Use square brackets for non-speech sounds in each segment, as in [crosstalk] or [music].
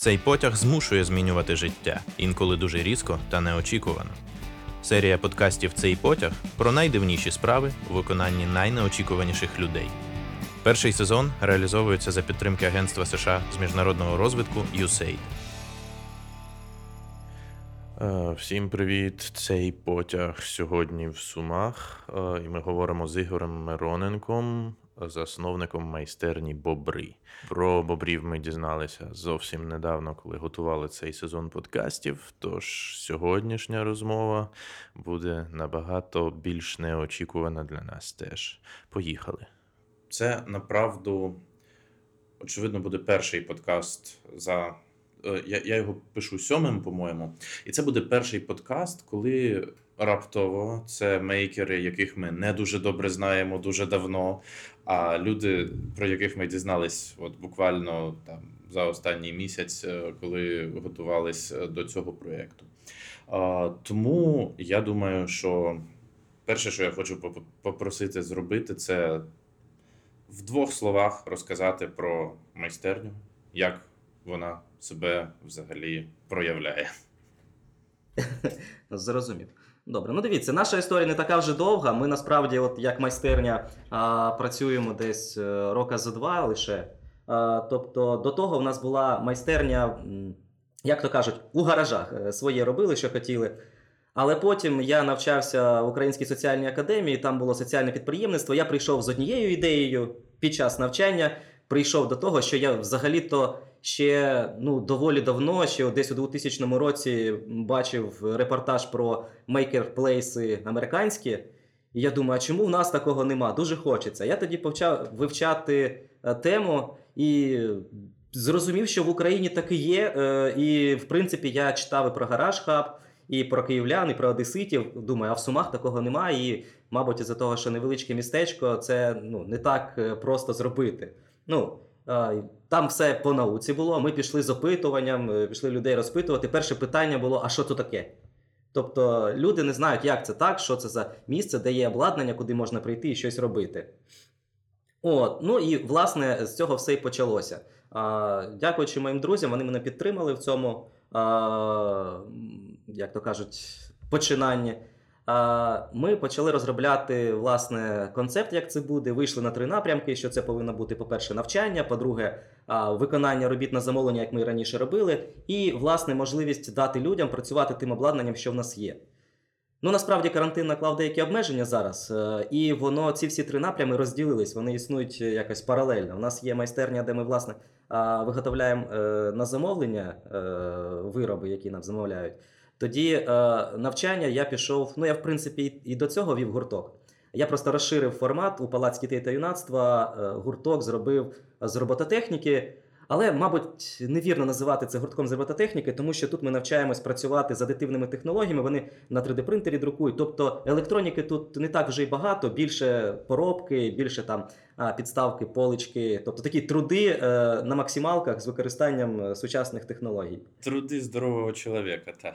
Цей потяг змушує змінювати життя, інколи дуже різко та неочікувано. Серія подкастів Цей потяг про найдивніші справи у виконанні найнеочікуваніших людей. Перший сезон реалізовується за підтримки Агентства США з міжнародного розвитку USAID. Е, Всім привіт! Цей потяг сьогодні в Сумах. Е, І ми говоримо з Ігорем Мироненком, засновником майстерні Бобри. Про бобрів ми дізналися зовсім недавно, коли готували цей сезон подкастів. Тож сьогоднішня розмова буде набагато більш неочікувана для нас теж. Поїхали. Це направду, очевидно, буде перший подкаст за. е, Я, я його пишу сьомим, по-моєму. І це буде перший подкаст, коли раптово це мейкери, яких ми не дуже добре знаємо дуже давно. А люди, про яких ми дізнались, от буквально там за останній місяць, е, коли готувались е, до цього проєкту. Тому я думаю, що перше, що я хочу попросити зробити, це в двох словах розказати про майстерню, як вона себе взагалі проявляє. [laughs] Зрозумів. Добре, ну дивіться, наша історія не така вже довга. Ми насправді, от як майстерня, а, працюємо десь е, рока за два лише. А, тобто до того в нас була майстерня, як то кажуть, у гаражах Е, своє робили, що хотіли. Але потім я навчався в Українській соціальній академії, там було соціальне підприємництво. Я прийшов з однією ідеєю під час навчання. Прийшов до того, що я взагалі-то ще ну, доволі давно, ще десь у 2000 році бачив репортаж про мейкерплейси американські. І я думаю, а чому в нас такого нема? Дуже хочеться. Я тоді почав вивчати е, тему і зрозумів, що в Україні таки є. е, І, в принципі, я читав і про гараж хаб, і про київлян, і про одеситів. Думаю, а в Сумах такого немає. І, мабуть, із-за того, що невеличке містечко, це ну, не так е, просто зробити. Ну, там все по науці було. Ми пішли з опитуванням, е, пішли людей розпитувати. Перше питання було: а що це таке? Тобто люди не знають, як це так, що це за місце, де є обладнання, куди можна прийти і щось робити. От, ну і власне з цього все і почалося. А, дякуючи моїм друзям, вони мене підтримали в цьому, а, як то кажуть, починанні. Ми почали розробляти власне концепт, як це буде. Вийшли на три напрямки: що це повинно бути, по-перше, навчання, по-друге, виконання робіт на замовлення, як ми раніше робили, і власне можливість дати людям працювати тим обладнанням, що в нас є. Ну насправді карантин наклав деякі обмеження зараз, е, і воно ці всі три напрями розділились. Вони існують якось паралельно. У нас є майстерня, де ми власне виготовляємо е, на замовлення е, вироби, які нам замовляють. Тоді е, навчання я пішов. Ну я в принципі і- до цього вів гурток. Я просто розширив формат у Палац дітей та юнацтва. е, Гурток зробив з робототехніки. Але, мабуть, невірно називати це гуртком з робототехніки, тому що тут ми навчаємось працювати з адитивними технологіями. Вони на 3D-принтері друкують. Тобто електроніки тут не так вже й багато, більше поробки, більше там підставки, полички, тобто такі труди е, на максималках з використанням е, сучасних технологій. Труди здорового чоловіка, так.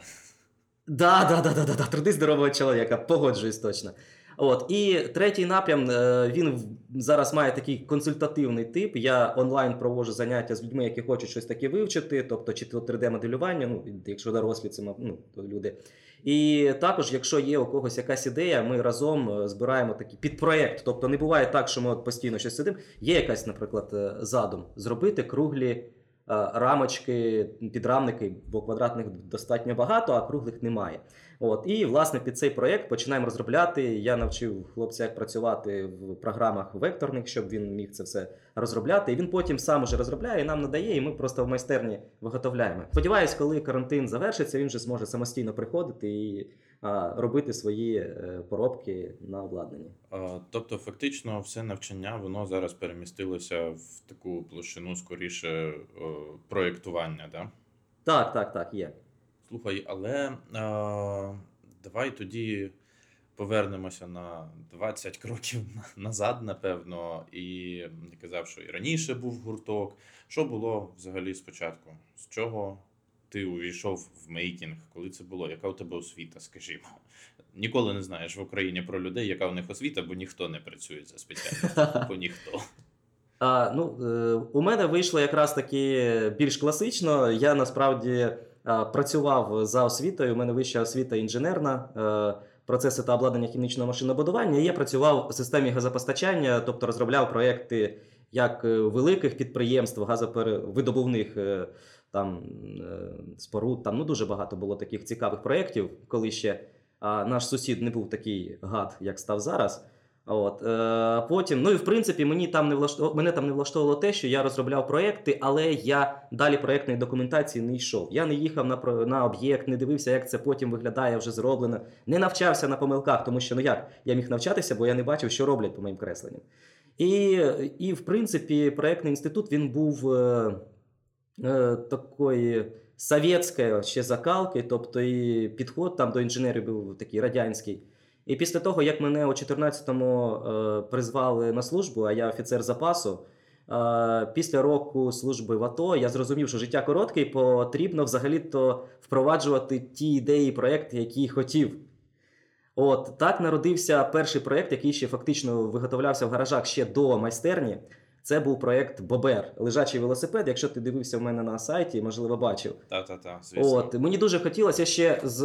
Да, да, да, да, да, да. Труди здорового чоловіка, погоджуюсь точно. От і третій напрям е, він зараз має такий консультативний тип. Я онлайн проводжу заняття з людьми, які хочуть щось таке вивчити, тобто чи 3D-моделювання, ну якщо дорослі це ну, то люди. І також, якщо є у когось якась ідея, ми разом е, збираємо такий підпроєкт. Тобто не буває так, що ми от постійно щось сидимо. Є якась, наприклад, е, задум зробити круглі рамочки, підрамники, бо квадратних достатньо багато, а круглих немає. От і власне під цей проєкт починаємо розробляти. Я навчив хлопця, як працювати в програмах векторних, щоб він міг це все розробляти. І він потім сам уже розробляє і нам надає, і ми просто в майстерні виготовляємо. Сподіваюсь, коли карантин завершиться, він вже зможе самостійно приходити і робити свої е, поробки на обладнанні. Тобто, фактично, все навчання воно зараз перемістилося в таку площину скоріше о, проєктування, да? Так, так, так, є. Слухай, але а, давай тоді повернемося на 20 кроків [laughs] назад, напевно. І я казав, що і раніше був гурток. Що було взагалі спочатку? З чого ти увійшов в мейкінг? Коли це було? Яка у тебе освіта, скажімо? Ніколи не знаєш в Україні про людей, яка у них освіта, бо ніхто не працює за спеціальністю. [laughs] Бо ніхто. А, ну, е, у мене вийшло якраз таки більш класично. Я насправді працював за освітою. У мене вища освіта інженерна, е, процеси та обладнання хімічного машинобудування. І я працював в системі газопостачання, тобто розробляв проекти як е, великих підприємств, газоперевидобувних е, там е, споруд. Там ну дуже багато було таких цікавих проєктів, коли ще наш сусід не був такий гад, як став зараз. От, е, потім, ну і в принципі, мені там не влаштов... мене там не влаштовувало те, що я розробляв проекти, але я далі проектної документації не йшов. Я не їхав на, на об'єкт, не дивився, як це потім виглядає вже зроблено. Не навчався на помилках, тому що ну як я міг навчатися, бо я не бачив, що роблять по моїм кресленням. І, і в принципі, проектний інститут він був е, такої совєтської ще закалки, тобто і підход там до інженерів був такий радянський. І після того, як мене у 14-му е, призвали на службу, а я офіцер запасу, е, після року служби в АТО я зрозумів, що життя коротке і потрібно взагалі-то впроваджувати ті ідеї і проекти, які хотів. От так народився перший проект, який ще фактично виготовлявся в гаражах ще до майстерні. Це був проект Бобер, лежачий велосипед. Якщо ти дивився в мене на сайті, можливо, бачив. Та-та-та, звісно. От мені дуже хотілося ще з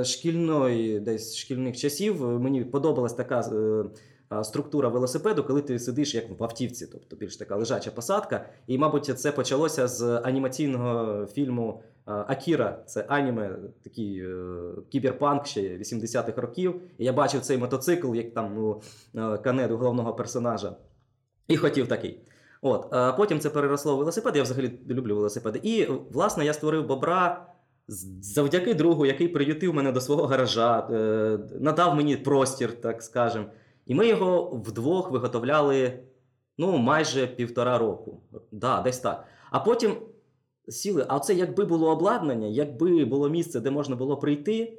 е, шкільної, десь шкільних часів. е, Мені подобалась така е, структура велосипеду, коли ти сидиш як в автівці, тобто більш така лежача посадка. І, мабуть, це почалося з анімаційного фільму Акіра. Це аніме, такий кіберпанк ще 80-х років. І я бачив цей мотоцикл, як там ну, канеду головного персонажа. І хотів такий. От, а потім це переросло в велосипед. Я взагалі люблю велосипеди. І власне я створив бобра завдяки другу, який приютив мене до свого гаража, е, надав мені простір, так скажем. І ми його вдвох виготовляли ну, майже півтора року. Да, десь так. А потім сіли. А це якби було обладнання, якби було місце, де можна було прийти,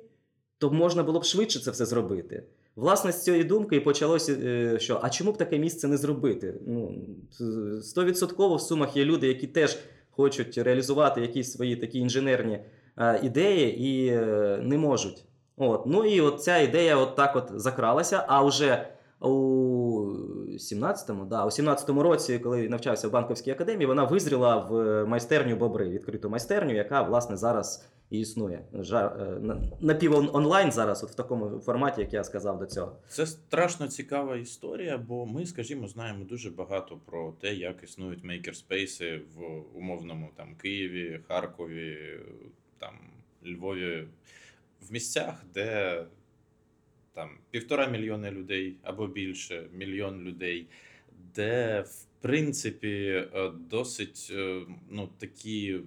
то можна було б швидше це все зробити. Власне, з цієї думки і почалося, е, що а чому б таке місце не зробити? Ну, стовідсотково в сумах є люди, які теж хочуть реалізувати якісь свої такі інженерні е, ідеї і е, не можуть. От. Ну і от ця ідея от так от закралася, а вже у 17-му, да, у 17-му році, коли навчався в банковській академії, вона визріла в майстерню Бобри, відкриту майстерню, яка власне зараз і існує. Жар, е, на- напів онлайн зараз, от в такому форматі, як я сказав до цього. Це страшно цікава історія, бо ми, скажімо, знаємо дуже багато про те, як існують мейкерспейси в умовному там Києві, Харкові, там Львові, в місцях, де там півтора мільйони людей або більше, мільйон людей, де в принципі е, досить е, ну, такі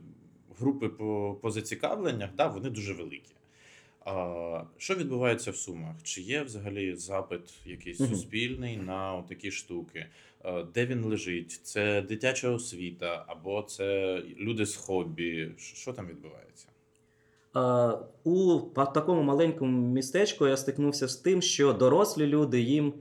групи по, по зацікавленнях, да, вони дуже великі. А, що відбувається в Сумах? Чи є взагалі запит якийсь Мгм. суспільний на такі штуки? Е, Де він лежить? Це дитяча освіта, або це люди з хобі? Що там відбувається? Е, у такому маленькому містечку я стикнувся з тим, що дорослі люди їм.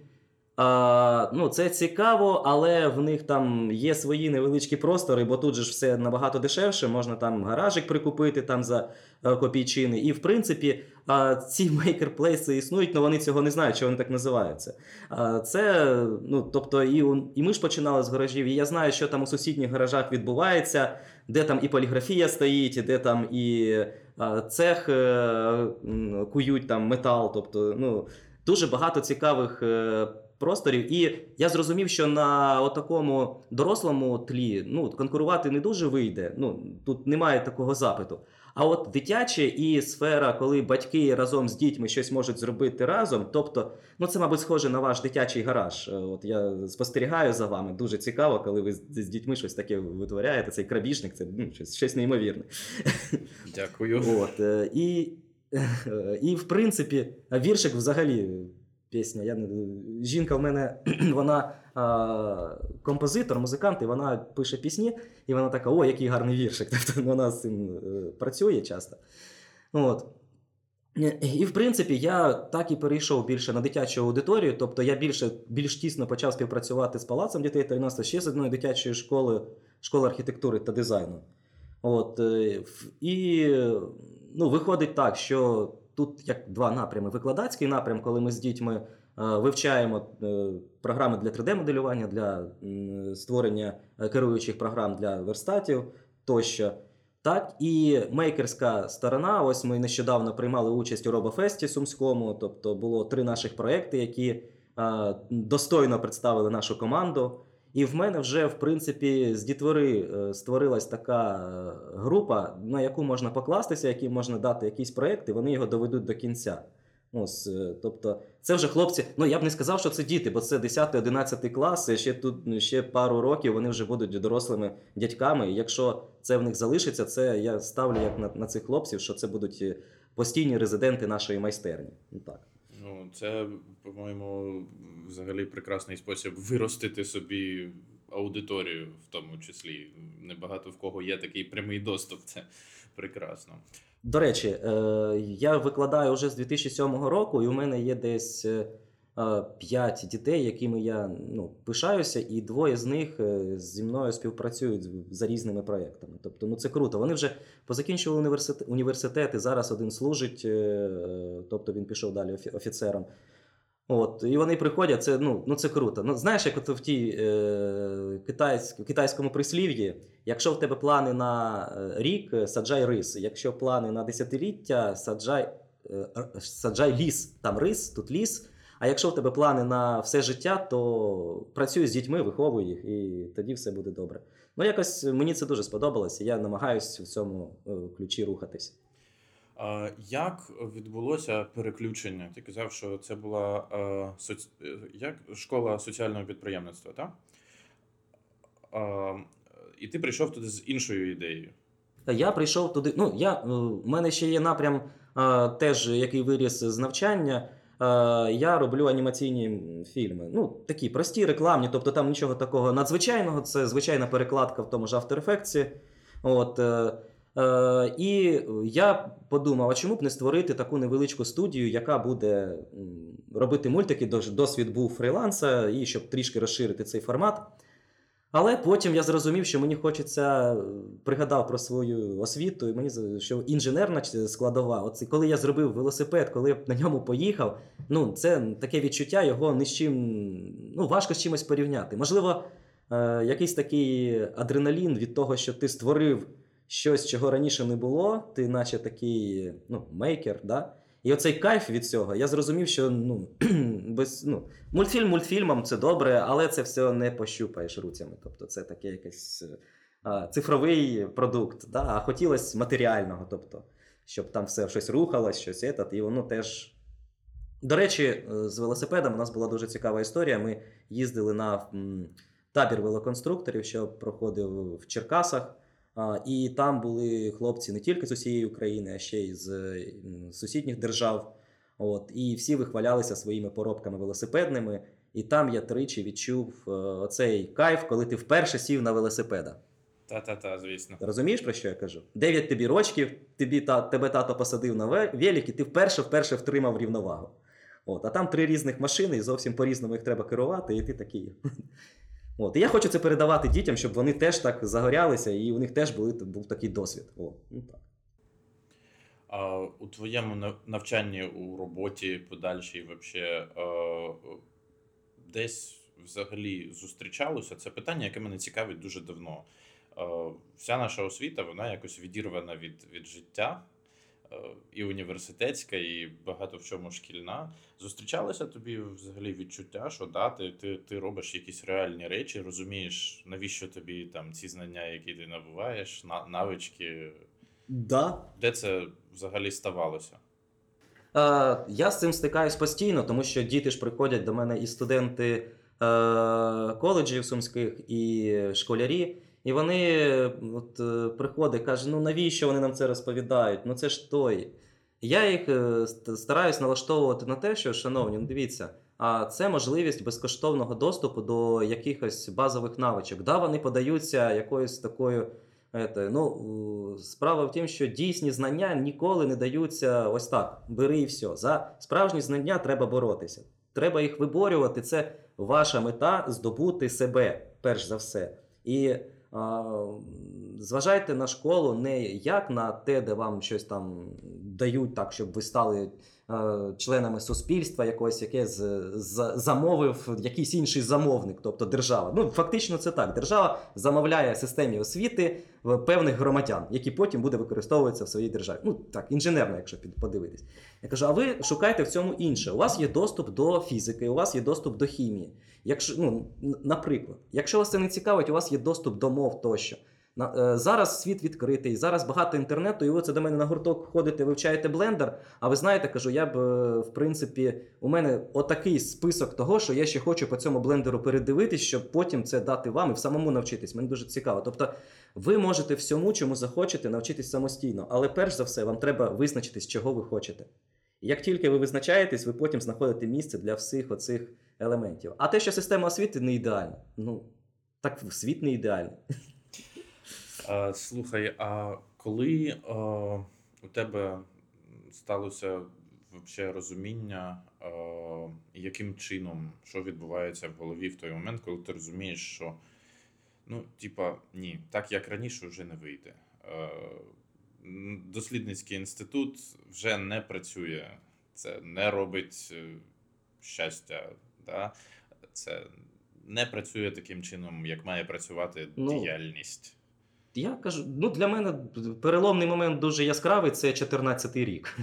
Е, ну, це цікаво, але в них там є свої невеличкі простори, бо тут же ж все набагато дешевше. Можна там гаражик прикупити там за е, копійчини. І в принципі, е, ці [laughs] мейкерплейси існують, але вони цього не знають, що вони так називаються. Е, це, ну, тобто, і, і ми ж починали з гаражів, і я знаю, що там у сусідніх гаражах відбувається, де там і поліграфія стоїть, і де там і а, цех е, кують там метал. Тобто, ну, дуже багато цікавих е, просторів. І я зрозумів, що на такому дорослому тлі ну, конкурувати не дуже вийде. Ну, тут немає такого запиту. А от дитяче і сфера, коли батьки разом з дітьми щось можуть зробити разом, тобто, ну це, мабуть, схоже на ваш дитячий гараж. Е, От я спостерігаю за вами. Дуже цікаво, коли ви з дітьми щось таке витворяєте. Цей крабіжник, це ну, щось, щось неймовірне. Дякую. От, е, і, е, і, в принципі, віршик взагалі пісня. Я не, жінка в мене, [clears throat] вона а, композитор, музикант, і вона пише пісні, і вона така: о, який гарний віршик. [laughs] Тобто вона з цим е, працює часто. От. І, в принципі, я так і перейшов більше на дитячу аудиторію. Тобто я більше, більш тісно почав співпрацювати з Палацом дітей 13 ще з одної дитячої школи, школи архітектури та дизайну. От, е, і ну, виходить так, що тут як два напрями: викладацький напрям, коли ми з дітьми вивчаємо е, програми для 3D-моделювання, для створення е, керуючих програм для верстатів тощо. Так, і мейкерська сторона. Ось ми нещодавно приймали участь у Робофесті Сумському. Тобто було три наших проекти, які е, достойно представили нашу команду. І в мене вже, в принципі, з дітвори е, створилась така е, група, на яку можна покластися, яким можна дати якийсь проєкт, і вони його доведуть до кінця. Ось, е, тобто, це вже хлопці. Ну я б не сказав, що це діти, бо це 10-11 клас. Ще тут ну, ще пару років вони вже будуть дорослими дядьками. І якщо це в них залишиться, це я ставлю як на, на цих хлопців, що це будуть постійні резиденти нашої майстерні. Ну так. Ну, це, по-моєму, взагалі прекрасний спосіб виростити собі аудиторію, в тому числі. Небагато в кого є такий прямий доступ. Це прекрасно. До речі, е, я викладаю вже з 2007 року, і у мене є десь е, 5 дітей, якими я ну, пишаюся, і двоє з них е, зі мною співпрацюють за різними проєктами. Тобто, ну це круто. Вони вже позакінчували університет, університети. Зараз один служить, е, е, тобто він пішов далі офі- офіцером. От, і вони приходять, це, ну, ну це круто. Ну, знаєш, як от в тій е, китайсь, китайському прислів'ї, якщо в тебе плани на е, рік, е, саджай рис. Якщо плани на десятиліття, саджай, е, саджай ліс. Там рис, тут ліс. А якщо в тебе плани на все життя, то працюй з дітьми, виховуй їх, і тоді все буде добре. Ну, якось мені це дуже сподобалося. Я намагаюся в цьому е, ключі рухатись. Як відбулося переключення? Ти казав, що це була е, соц... е, як? школа соціального підприємництва, так? І ти прийшов туди з іншою ідеєю. Я прийшов туди. Ну, я, е, в мене ще є напрям, е, теж який виріс з навчання. Е, Я роблю анімаційні фільми. Ну, такі прості, рекламні, тобто там нічого такого надзвичайного. Це звичайна перекладка в тому ж After Effects. От, е, е, і я подумав, а чому б не створити таку невеличку студію, яка буде робити мультики. Досвід був фріланса, і щоб трішки розширити цей формат. Але потім я зрозумів, що мені хочеться, е, пригадав про свою освіту, і мені що інженерна складова. От коли я зробив велосипед, коли я на ньому поїхав, ну це таке відчуття, його ні з чим ну, важко з чимось порівняти. Можливо, е, якийсь такий адреналін від того, що ти створив щось, чого раніше не було, ти наче такий ну, мейкер, да? І оцей кайф від цього, я зрозумів, що ну, [clears throat] без, ну, мультфільм мультфільмом це добре, але це все не пощупаєш руцями. Тобто це таке якийсь е, а, цифровий продукт. Да? А хотілося матеріального, тобто, щоб там все щось рухалось, щось етат, і воно теж. До речі, е, з велосипедом у нас була дуже цікава історія. Ми їздили на табір велоконструкторів, що проходив в Черкасах. І там були хлопці не тільки з усієї України, а ще й з сусідніх держав. От, і всі вихвалялися своїми поробками велосипедними. І там я тричі відчув е, оцей кайф, коли ти вперше сів на велосипеда. Та-та-та, звісно. Розумієш, про що я кажу? Дев'ять тобі рочків, тобі та, тебе тато посадив на ве- велик, і ти вперше вперше втримав рівновагу. От, а там три різних машини, і зовсім по-різному їх треба керувати, і ти такий. [laughs] От, і я хочу це передавати дітям, щоб вони теж так загорялися, і у них теж були, був такий досвід. О, ну так. А у твоєму навчанні у роботі подальшій вообще, десь взагалі зустрічалося це питання, яке мене цікавить дуже давно. Вся наша освіта, вона якось відірвана від, від життя. Е, І університетська, і багато в чому шкільна. Зустрічалося тобі взагалі відчуття, що да, ти, ти, ти робиш якісь реальні речі, розумієш, навіщо тобі там ці знання, які ти набуваєш, на, навички, Да, де це взагалі ставалося? Е, я з цим стикаюсь постійно, тому що діти ж приходять до мене і студенти е, коледжів сумських, і школярі. І вони от, е, приходять, кажуть, ну навіщо вони нам це розповідають? Ну це ж той. Я їх е, стараюсь налаштовувати на те, що, шановні, ну дивіться, а це можливість безкоштовного доступу до якихось базових навичок. Да, вони подаються якоюсь такою. Ете, ну, справа в тім, що дійсні знання ніколи не даються ось так. Бери і все. За справжні знання треба боротися. Треба їх виборювати. Це ваша мета здобути себе, перш за все. І зважайте на школу не як на те, де вам щось там дають, так, щоб ви стали членами суспільства, якогось, яке з, з, замовив якийсь інший замовник, тобто держава. Ну, фактично, це так. Держава замовляє системі освіти в певних громадян, які потім буде використовуватися в своїй державі. Ну так, інженерно, якщо під- подивитись. Я кажу, а ви шукайте в цьому інше. У вас є доступ до фізики, у вас є доступ до хімії. Якщо, ну, наприклад, якщо вас це не цікавить, у вас є доступ до мов тощо. Е, зараз світ відкритий, зараз багато інтернету, і ви це до мене на гурток ходите, вивчаєте блендер. А ви знаєте, кажу, я б е, в принципі, у мене отакий список того, що я ще хочу по цьому блендеру передивитись, щоб потім це дати вам і в самому навчитись. Мені дуже цікаво. Тобто, ви можете всьому, чому захочете, навчитись самостійно, але перш за все, вам треба визначитись, чого ви хочете. І Як тільки ви визначаєтесь, ви потім знаходите місце для всіх оцих елементів. А те, що система освіти не ідеальна, ну так світ не ідеальний. А, слухай, а коли а, у тебе сталося вообще розуміння, а, яким чином, що відбувається в голові в той момент, коли ти розумієш, що ну, типа, ні, так як раніше вже не вийде. Е, Дослідницький інститут вже не працює, це не робить е, щастя, да? це не працює таким чином, як має працювати Ну, діяльність. Я кажу, ну для мене переломний момент дуже яскравий це 14-й рік.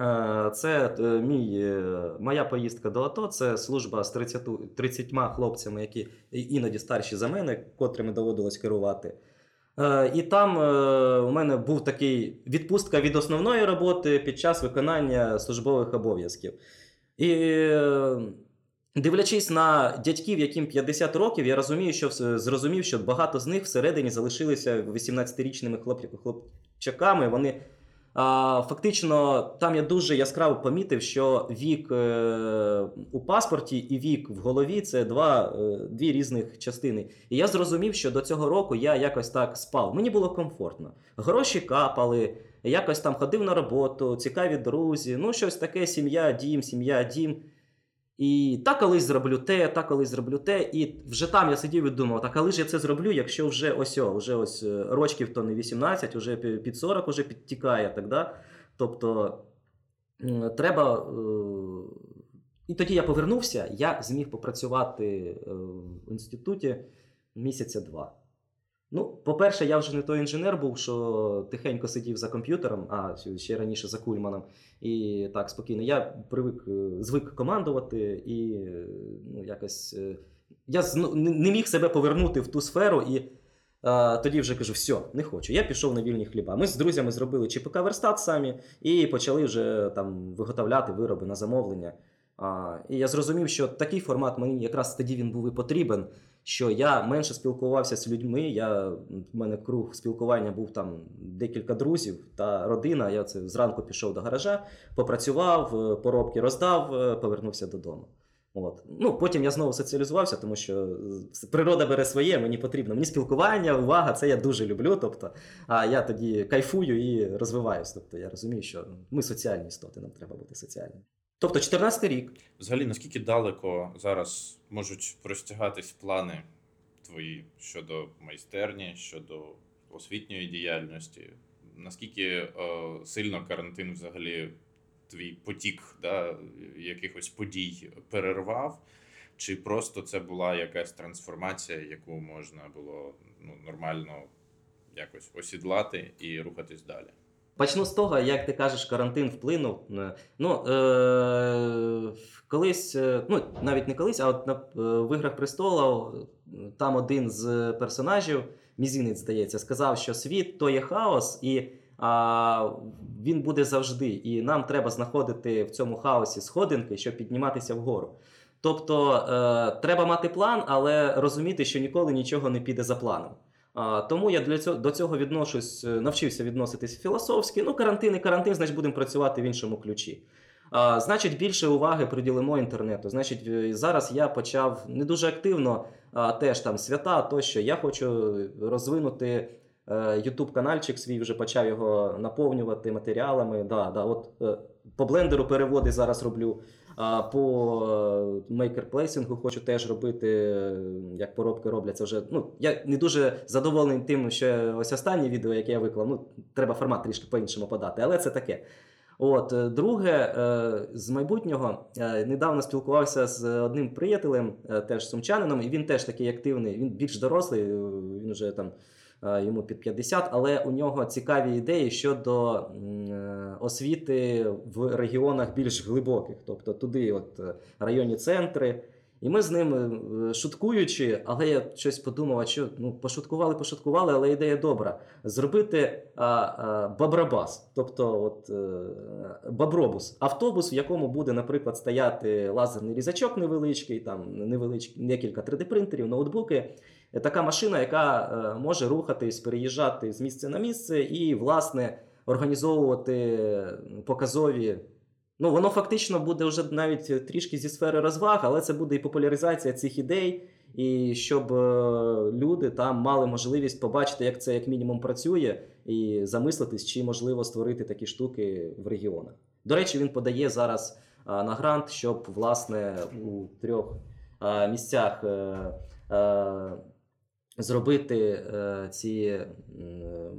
Е, Це е, мій, е, моя поїздка до АТО, це служба з 30, 30 хлопцями, які іноді старші за мене, котрими доводилось керувати. І там у мене був такий відпустка від основної роботи під час виконання службових обов'язків. І Дивлячись на дядьків, яким 50 років, я розумію, що зрозумів, що багато з них всередині залишилися 18-річними хлоп- хлопчаками. Вони а, фактично там я дуже яскраво помітив, що вік е, у паспорті і вік в голові це два, е, дві різних частини. І я зрозумів, що до цього року я якось так спав. Мені було комфортно. Гроші капали, якось там ходив на роботу, цікаві друзі, ну щось таке: сім'я, дім, сім'я, дім. І та колись зроблю те, та колись зроблю те. І вже там я сидів і думав, так коли ж я це зроблю, якщо вже ось, вже ось е, рочків то не 18, вже під 40 вже підтікає. Так, да? Тобто треба. е, І тоді я повернувся, я зміг попрацювати е, в інституті місяця два. Ну, по-перше, я вже не той інженер був, що тихенько сидів за комп'ютером, а ще раніше за кульманом. І так спокійно. Я привик, е, звик командувати, і ну, якось е, я не міг себе повернути в ту сферу, і тоді вже кажу: все, не хочу. Я пішов на вільні хліба. Ми з друзями зробили ЧПК верстат самі і почали вже там виготовляти вироби на замовлення. І я зрозумів, що такий формат мені якраз тоді він був і потрібен. Що я менше спілкувався з людьми. Я, в мене круг спілкування був там декілька друзів та родина. Я це зранку пішов до гаража, попрацював, е, поробки роздав, е, повернувся додому. От. Ну, потім я знову соціалізувався, тому що природа бере своє, мені потрібно. Мені спілкування, увага, це я дуже люблю. Тобто, а я тоді кайфую і розвиваюсь. Тобто я розумію, що ми соціальні істоти, нам треба бути соціальними. Тобто, 14 рік. Взагалі, наскільки далеко зараз можуть простягатись плани твої щодо майстерні, щодо освітньої діяльності? Наскільки е, сильно карантин взагалі твій потік да, якихось подій перервав? Чи просто це була якась трансформація, яку можна було ну, нормально якось осідлати і рухатись далі? Почну з того, як ти кажеш, карантин вплинув. Е, Ну, е- колись, е, ну навіть не колись, а от на е, в Іграх престолів е, там один з персонажів, мізинець, здається, сказав, що світ то є хаос, і а, він буде завжди. І нам треба знаходити в цьому хаосі сходинки, щоб підніматися вгору. Тобто е, треба мати план, але розуміти, що ніколи нічого не піде за планом. Тому я для цього до цього відношусь, е, навчився відноситись філософськи. Ну, карантин і карантин, значить, будемо працювати в іншому ключі. А, значить, більше уваги приділимо інтернету. Значить, е, зараз я почав не дуже активно, а, теж там свята, тощо. Я хочу розвинути е, YouTube канальчик свій, вже почав його наповнювати матеріалами. Да, да, от, по блендеру переводи зараз роблю. А по мейкерплейсингу хочу теж робити, е, як поробки робляться вже. Ну, я не дуже задоволений тим, що ось останнє відео, яке я виклав, ну, треба формат трішки по-іншому подати, але це таке. От, е, друге, е, з майбутнього недавно спілкувався з одним приятелем, теж сумчанином, і він теж такий активний, він більш дорослий, він вже там йому під 50, але у нього цікаві ідеї щодо е, освіти в регіонах більш глибоких, тобто туди, от е, районні центри. І ми з ним е, шуткуючи, але я щось подумав, а що ну пошуткували, пошуткували, але ідея добра. Зробити а, а, бабрабас, тобто от, е, бабробус, автобус, в якому буде, наприклад, стояти лазерний різачок невеличкий, там невеличкий, декілька 3D-принтерів, ноутбуки. Е, Така машина, яка е, може рухатись, переїжджати з місця на місце і, власне, організовувати показові. Ну, воно фактично буде вже навіть трішки зі сфери розваг, але це буде і популяризація цих ідей, і щоб е, люди там мали можливість побачити, як це як мінімум працює, і замислитись, чи можливо створити такі штуки в регіонах. До речі, він подає зараз на грант, щоб власне у трьох місцях. Е, е, Зробити е, ці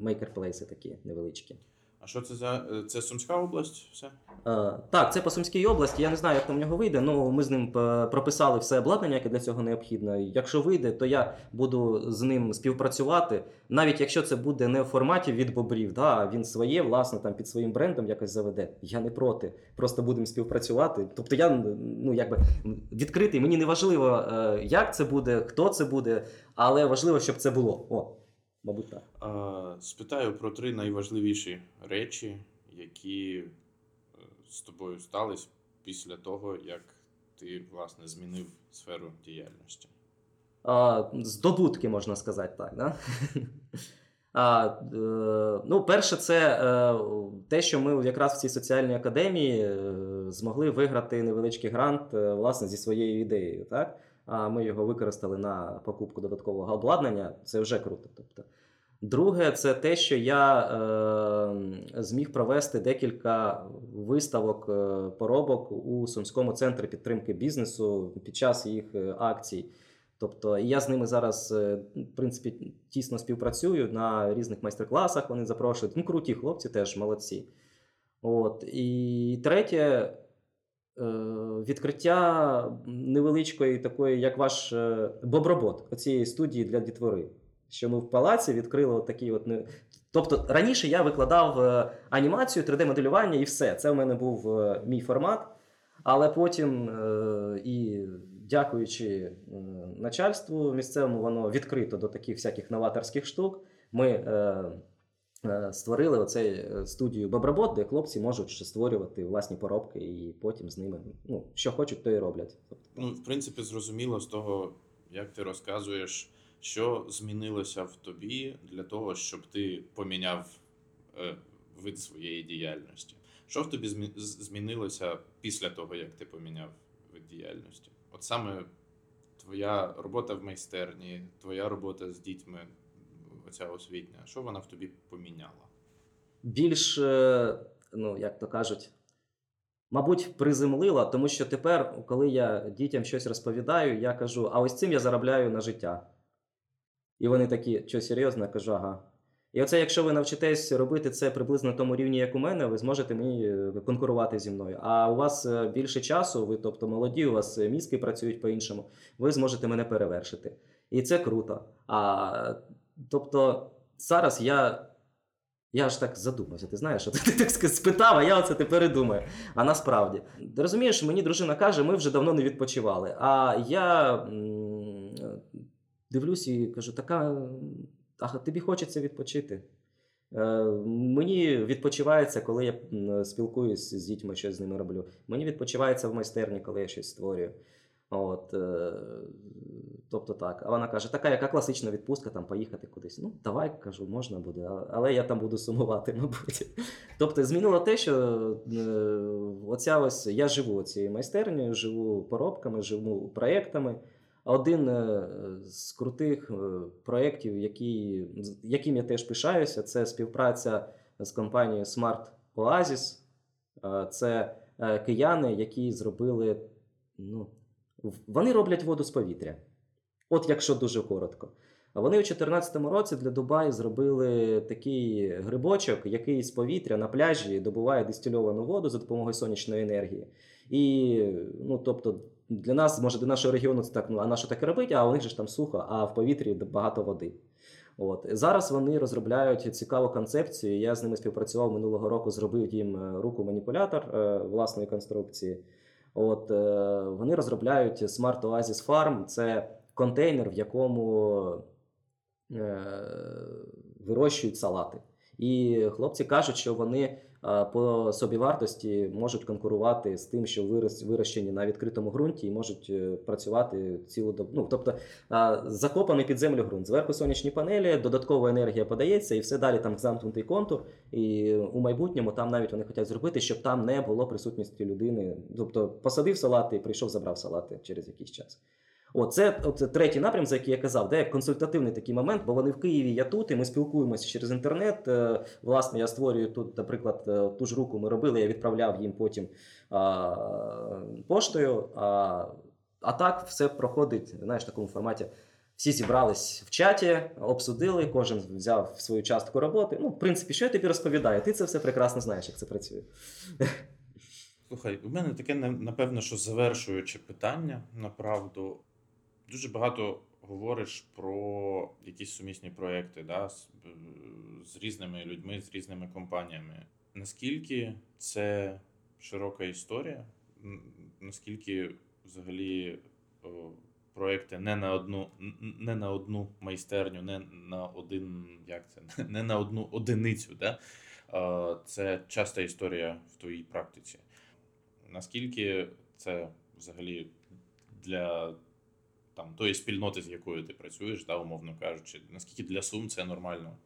мейкерплейси такі невеличкі. А що це за е, це Сумська область? Все? Е, так, це по Сумській області. Я не знаю, як там в нього вийде. Ну ми з ним е, прописали все обладнання, яке для цього необхідно. Якщо вийде, то я буду з ним співпрацювати. Навіть якщо це буде не в форматі від бобрів, да, а він своє, власне, там під своїм брендом якось заведе. Я не проти. Просто будемо співпрацювати. Тобто я ну якби відкритий. Мені не важливо, е, як це буде, хто це буде, але важливо, щоб це було. О, мабуть, так. А, спитаю про три найважливіші речі, які е, з тобою стались після того, як ти власне змінив сферу діяльності. А, здобутки, можна сказати так. Да? [laughs] А, е, ну, перше, це е, те, що ми якраз в цій соціальній академії змогли виграти невеличкий грант власне зі своєю ідеєю. Так? А ми його використали на покупку додаткового обладнання. Це вже круто. Тобто. Друге, це те, що я е, зміг провести декілька виставок е, поробок у Сумському центрі підтримки бізнесу під час їх е, акцій. Тобто я з ними зараз, е, в принципі, тісно співпрацюю на різних майстер-класах. Вони запрошують. Ну, круті хлопці теж молодці. От. І третє, відкриття невеличкої такої, як ваш е, бобробот, оцієї студії для дітвори. Що ми в палаці відкрили такі от. Тобто раніше я викладав е, анімацію, 3D-моделювання і все. Це в мене був е, мій формат. Але потім е, і дякуючи е, начальству місцевому, воно відкрито до таких всяких новаторських штук. Ми е, е, створили оцей е, студію Бобробот, де хлопці можуть ще створювати власні поробки і потім з ними ну, що хочуть, то і роблять. Ну, в принципі, зрозуміло з того, як ти розказуєш, що змінилося в тобі для того, щоб ти поміняв е, вид своєї діяльності. Що в тобі змінилося після того, як ти поміняв вид діяльності? От саме твоя робота в майстерні, твоя робота з дітьми, оця освітня, що вона в тобі поміняла? більш, ну як то кажуть, мабуть, приземлила, тому що тепер, коли я дітям щось розповідаю, я кажу: а ось цим я заробляю на життя. І вони такі, що серйозно, я кажу, ага. І оце, якщо ви навчитесь робити це приблизно на тому рівні, як у мене, ви зможете мені е, конкурувати зі мною. А у вас е, більше часу, ви, тобто молоді, у вас е, мізки працюють по-іншому, ви зможете мене перевершити. І це круто. А, тобто, зараз я я ж так задумався, ти знаєш, [laughs] що ти, так спитав, а я оце тепер і думаю. А насправді, ти розумієш, мені дружина каже, ми вже давно не відпочивали. А я дивлюсь і кажу, така, а тобі хочеться відпочити. Е, мені відпочивається, коли я м, спілкуюсь з дітьми, щось з ними роблю. Мені відпочивається в майстерні, коли я щось створюю. От, е, тобто так. А вона каже: така, яка класична відпустка, там поїхати кудись. Ну, давай, кажу, можна буде, але я там буду сумувати, [laughs] мабуть. Тобто змінило те, що е, оця ось я живу цією майстернею, живу поробками, живу проєктами. Один е, з крутих е, проєктів, які, яким я теж пишаюся, це співпраця з компанією Smart Oasis. Це кияни, які зробили. Ну, вони роблять воду з повітря. От якщо дуже коротко. А Вони у 2014 році для Дубаю зробили такий грибочок, який з повітря на пляжі добуває дистильовану воду за допомогою сонячної енергії. І ну, тобто, для нас, може, до нашого регіону це так, ну а на що таке робити? А у них же ж там сухо, а в повітрі багато води. От зараз вони розробляють цікаву концепцію. Я з ними співпрацював минулого року, зробив їм е, руку маніпулятор е, власної конструкції. От е, вони розробляють Smart Oasis Farm. Це контейнер, в якому е, вирощують салати. І хлопці кажуть, що вони е, по собівартості можуть конкурувати з тим, що вирощені на відкритому ґрунті, і можуть е, працювати цілу добу. Ну, тобто закопаний під землю ґрунт. Зверху сонячні панелі, додаткова енергія подається, і все далі там замкнутий контур. І у майбутньому там навіть вони хочуть зробити, щоб там не було присутності людини. Тобто посадив салати і прийшов, забрав салати через якийсь час. О, це, третій напрям, за який я казав, де консультативний такий момент, бо вони в Києві, я тут, і ми спілкуємося через інтернет. Е, Власне, я створюю тут, наприклад, е, ту ж руку ми робили, я відправляв їм потім а, поштою. А, а так все проходить знаєш, в такому форматі. Всі зібрались в чаті, обсудили, кожен взяв свою частку роботи. Ну, в принципі, що я тобі розповідаю? Ти це все прекрасно знаєш, як це працює. Слухай, у мене таке на- напевно, що завершуюче питання направду. Дуже багато говориш про якісь сумісні проекти да, з, е, з різними людьми, з різними компаніями. Наскільки це широка історія? Наскільки взагалі проекти не на одну, не на одну майстерню, не на один, як це, [laughs] не на одну одиницю, да? Це часта історія в твоїй практиці. Наскільки це взагалі для там, тої спільноти, з якою ти працюєш, да, умовно кажучи, наскільки для Сум це нормально?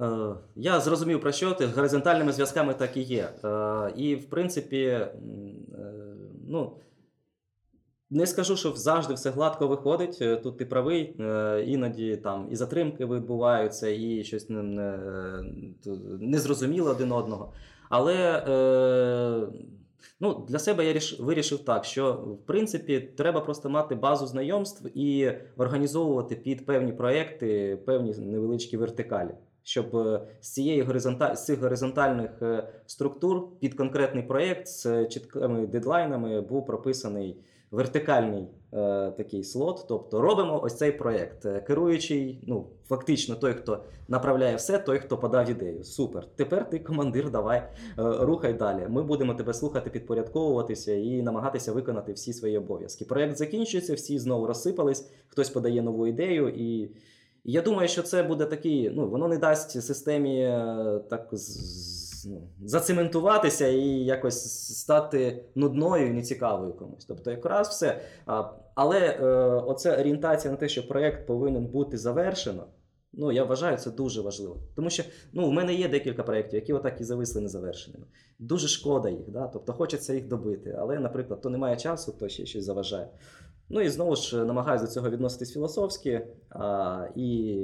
Е, Я зрозумів про що ти. Горизонтальними зв'язками так і є. Е, І, в принципі, е, ну, не скажу, що завжди все гладко виходить. Тут ти правий. Іноді там і затримки відбуваються, і щось не, не, незрозуміло один одного. Але ну, для себе я ріш, вирішив так, що в принципі треба просто мати базу знайомств і організовувати під певні проекти певні невеличкі вертикалі. Щоб е, з цієї горизонта... з цих горизонтальних е, структур під конкретний проєкт з чіткими дедлайнами був прописаний вертикальний такий слот. Тобто робимо ось цей проєкт. Е, Керуючий, ну фактично, той, хто направляє все, той, хто подав ідею. Супер. Тепер ти командир, давай е, рухай далі. Ми будемо тебе слухати, підпорядковуватися і намагатися виконати всі свої обов'язки. Проєкт закінчується, всі знову розсипались, хтось подає нову ідею і. Я думаю, що це буде такий, ну, воно не дасть системі е, так з- зацементуватися і якось стати нудною і нецікавою комусь. Тобто, якраз все. Але е, оця орієнтація на те, що проєкт повинен бути завершено. Ну, я вважаю це дуже важливо. Тому що ну, в мене є декілька проєктів, які отак і зависли незавершеними. Дуже шкода їх, да? тобто хочеться їх добити. Але, наприклад, то немає часу, то ще щось заважає. Ну і знову ж намагаюся до цього відноситись філософськи, а, і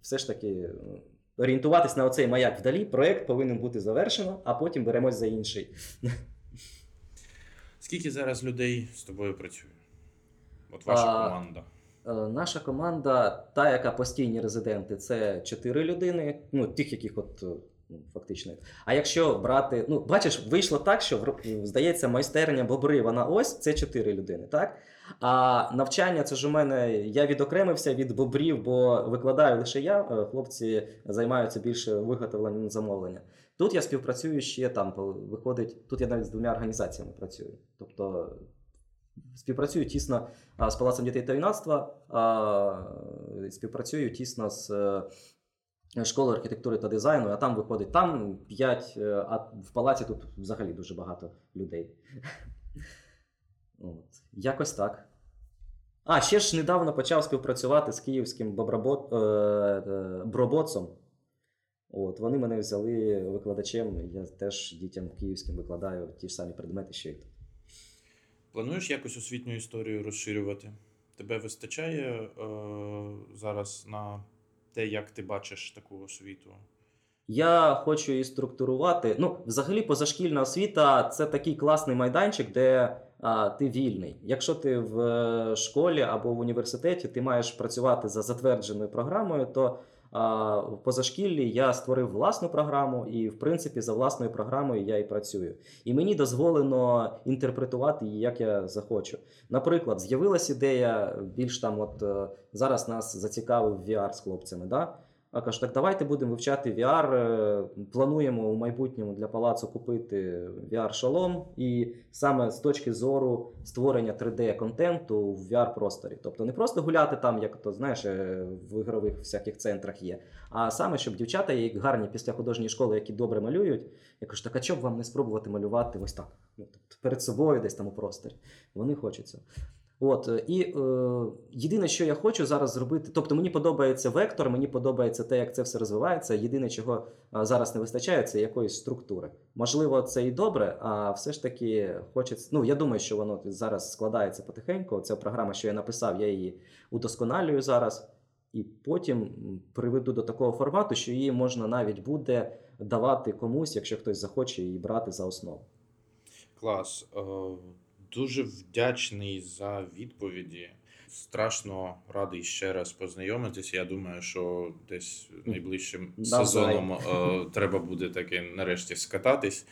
все ж таки орієнтуватись на оцей маяк вдалі. Проєкт повинен бути завершено, а потім беремось за інший. [laughs] Скільки зараз людей з тобою працює? От ваша А, команда. Е, Наша команда, та, яка постійні резиденти, це чотири людини, ну тих, яких от. е, ну, Фактично. А якщо брати, ну бачиш, вийшло так, що здається, майстерня бобри, вона ось це чотири людини, так? А навчання це ж у мене я відокремився від бобрів, бо викладаю лише я. е, Хлопці займаються більше виготовленням замовлення. Тут я співпрацюю ще там, виходить, тут я навіть з двома організаціями працюю. Тобто співпрацюю тісно з Палацом дітей та юнацтва, співпрацюю тісно з е, школою архітектури та дизайну, а там виходить там 5, а в палаці тут взагалі дуже багато людей. От. Якось так. А, ще ж недавно почав співпрацювати з київським бобробот, е, е, броботсом. От, вони мене взяли викладачем. Я теж дітям київським викладаю ті ж самі предмети, що й тут. Плануєш якось освітню історію розширювати? Тебе вистачає е, зараз на те, як ти бачиш таку освіту? Я хочу її структурувати. Ну, взагалі, позашкільна освіта це такий класний майданчик, де ти вільний. Якщо ти в е, школі або в університеті ти маєш працювати за затвердженою програмою, то в позашкіллі я створив власну програму, і в принципі за власною програмою я і працюю. І мені дозволено інтерпретувати її, як я захочу. Наприклад, з'явилась ідея більш там, от е, зараз нас зацікавив VR з хлопцями. Да? А кажу, так давайте будемо вивчати VR. е, Плануємо у майбутньому для палацу купити VR-шолом, і саме з точки зору створення 3D-контенту в VR-просторі. Тобто не просто гуляти там, як то знаєш, е, в ігрових всяких центрах є, а саме, щоб дівчата, як гарні після художньої школи, які добре малюють, я кажу, так а чого б вам не спробувати малювати ось так? Ну, тобто перед собою десь там у просторі. Вони хочуть цього. От, е, і е, єдине, що я хочу зараз зробити, тобто мені подобається вектор, мені подобається те, як це все розвивається. Єдине, чого е, зараз не вистачає, це якоїсь структури. Можливо, це і добре, а все ж таки хочеться. Ну, я думаю, що воно зараз складається потихеньку. Ця програма, що я написав, я її удосконалюю зараз. І потім приведу до такого формату, що її можна навіть буде давати комусь, якщо хтось захоче її брати за основу. Клас. Е, Дуже вдячний за відповіді. Страшно радий ще раз познайомитися. Я думаю, що десь найближчим сезоном е, треба буде таки нарешті скататись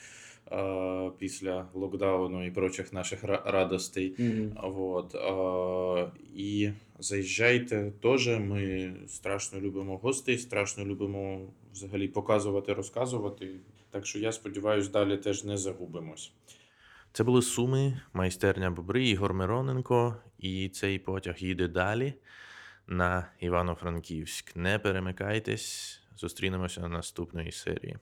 е, після локдауну і прочих наших ра- радостей. Вот. А, і заїжджайте теж. Ми страшно любимо гостей, страшно любимо взагалі показувати, розказувати. Так що я сподіваюся, далі теж не загубимось. Це були Суми, майстерня Бобри, Ігор Мироненко, і цей потяг їде далі на Івано-Франківськ. Не перемикайтесь, зустрінемося на наступної серії.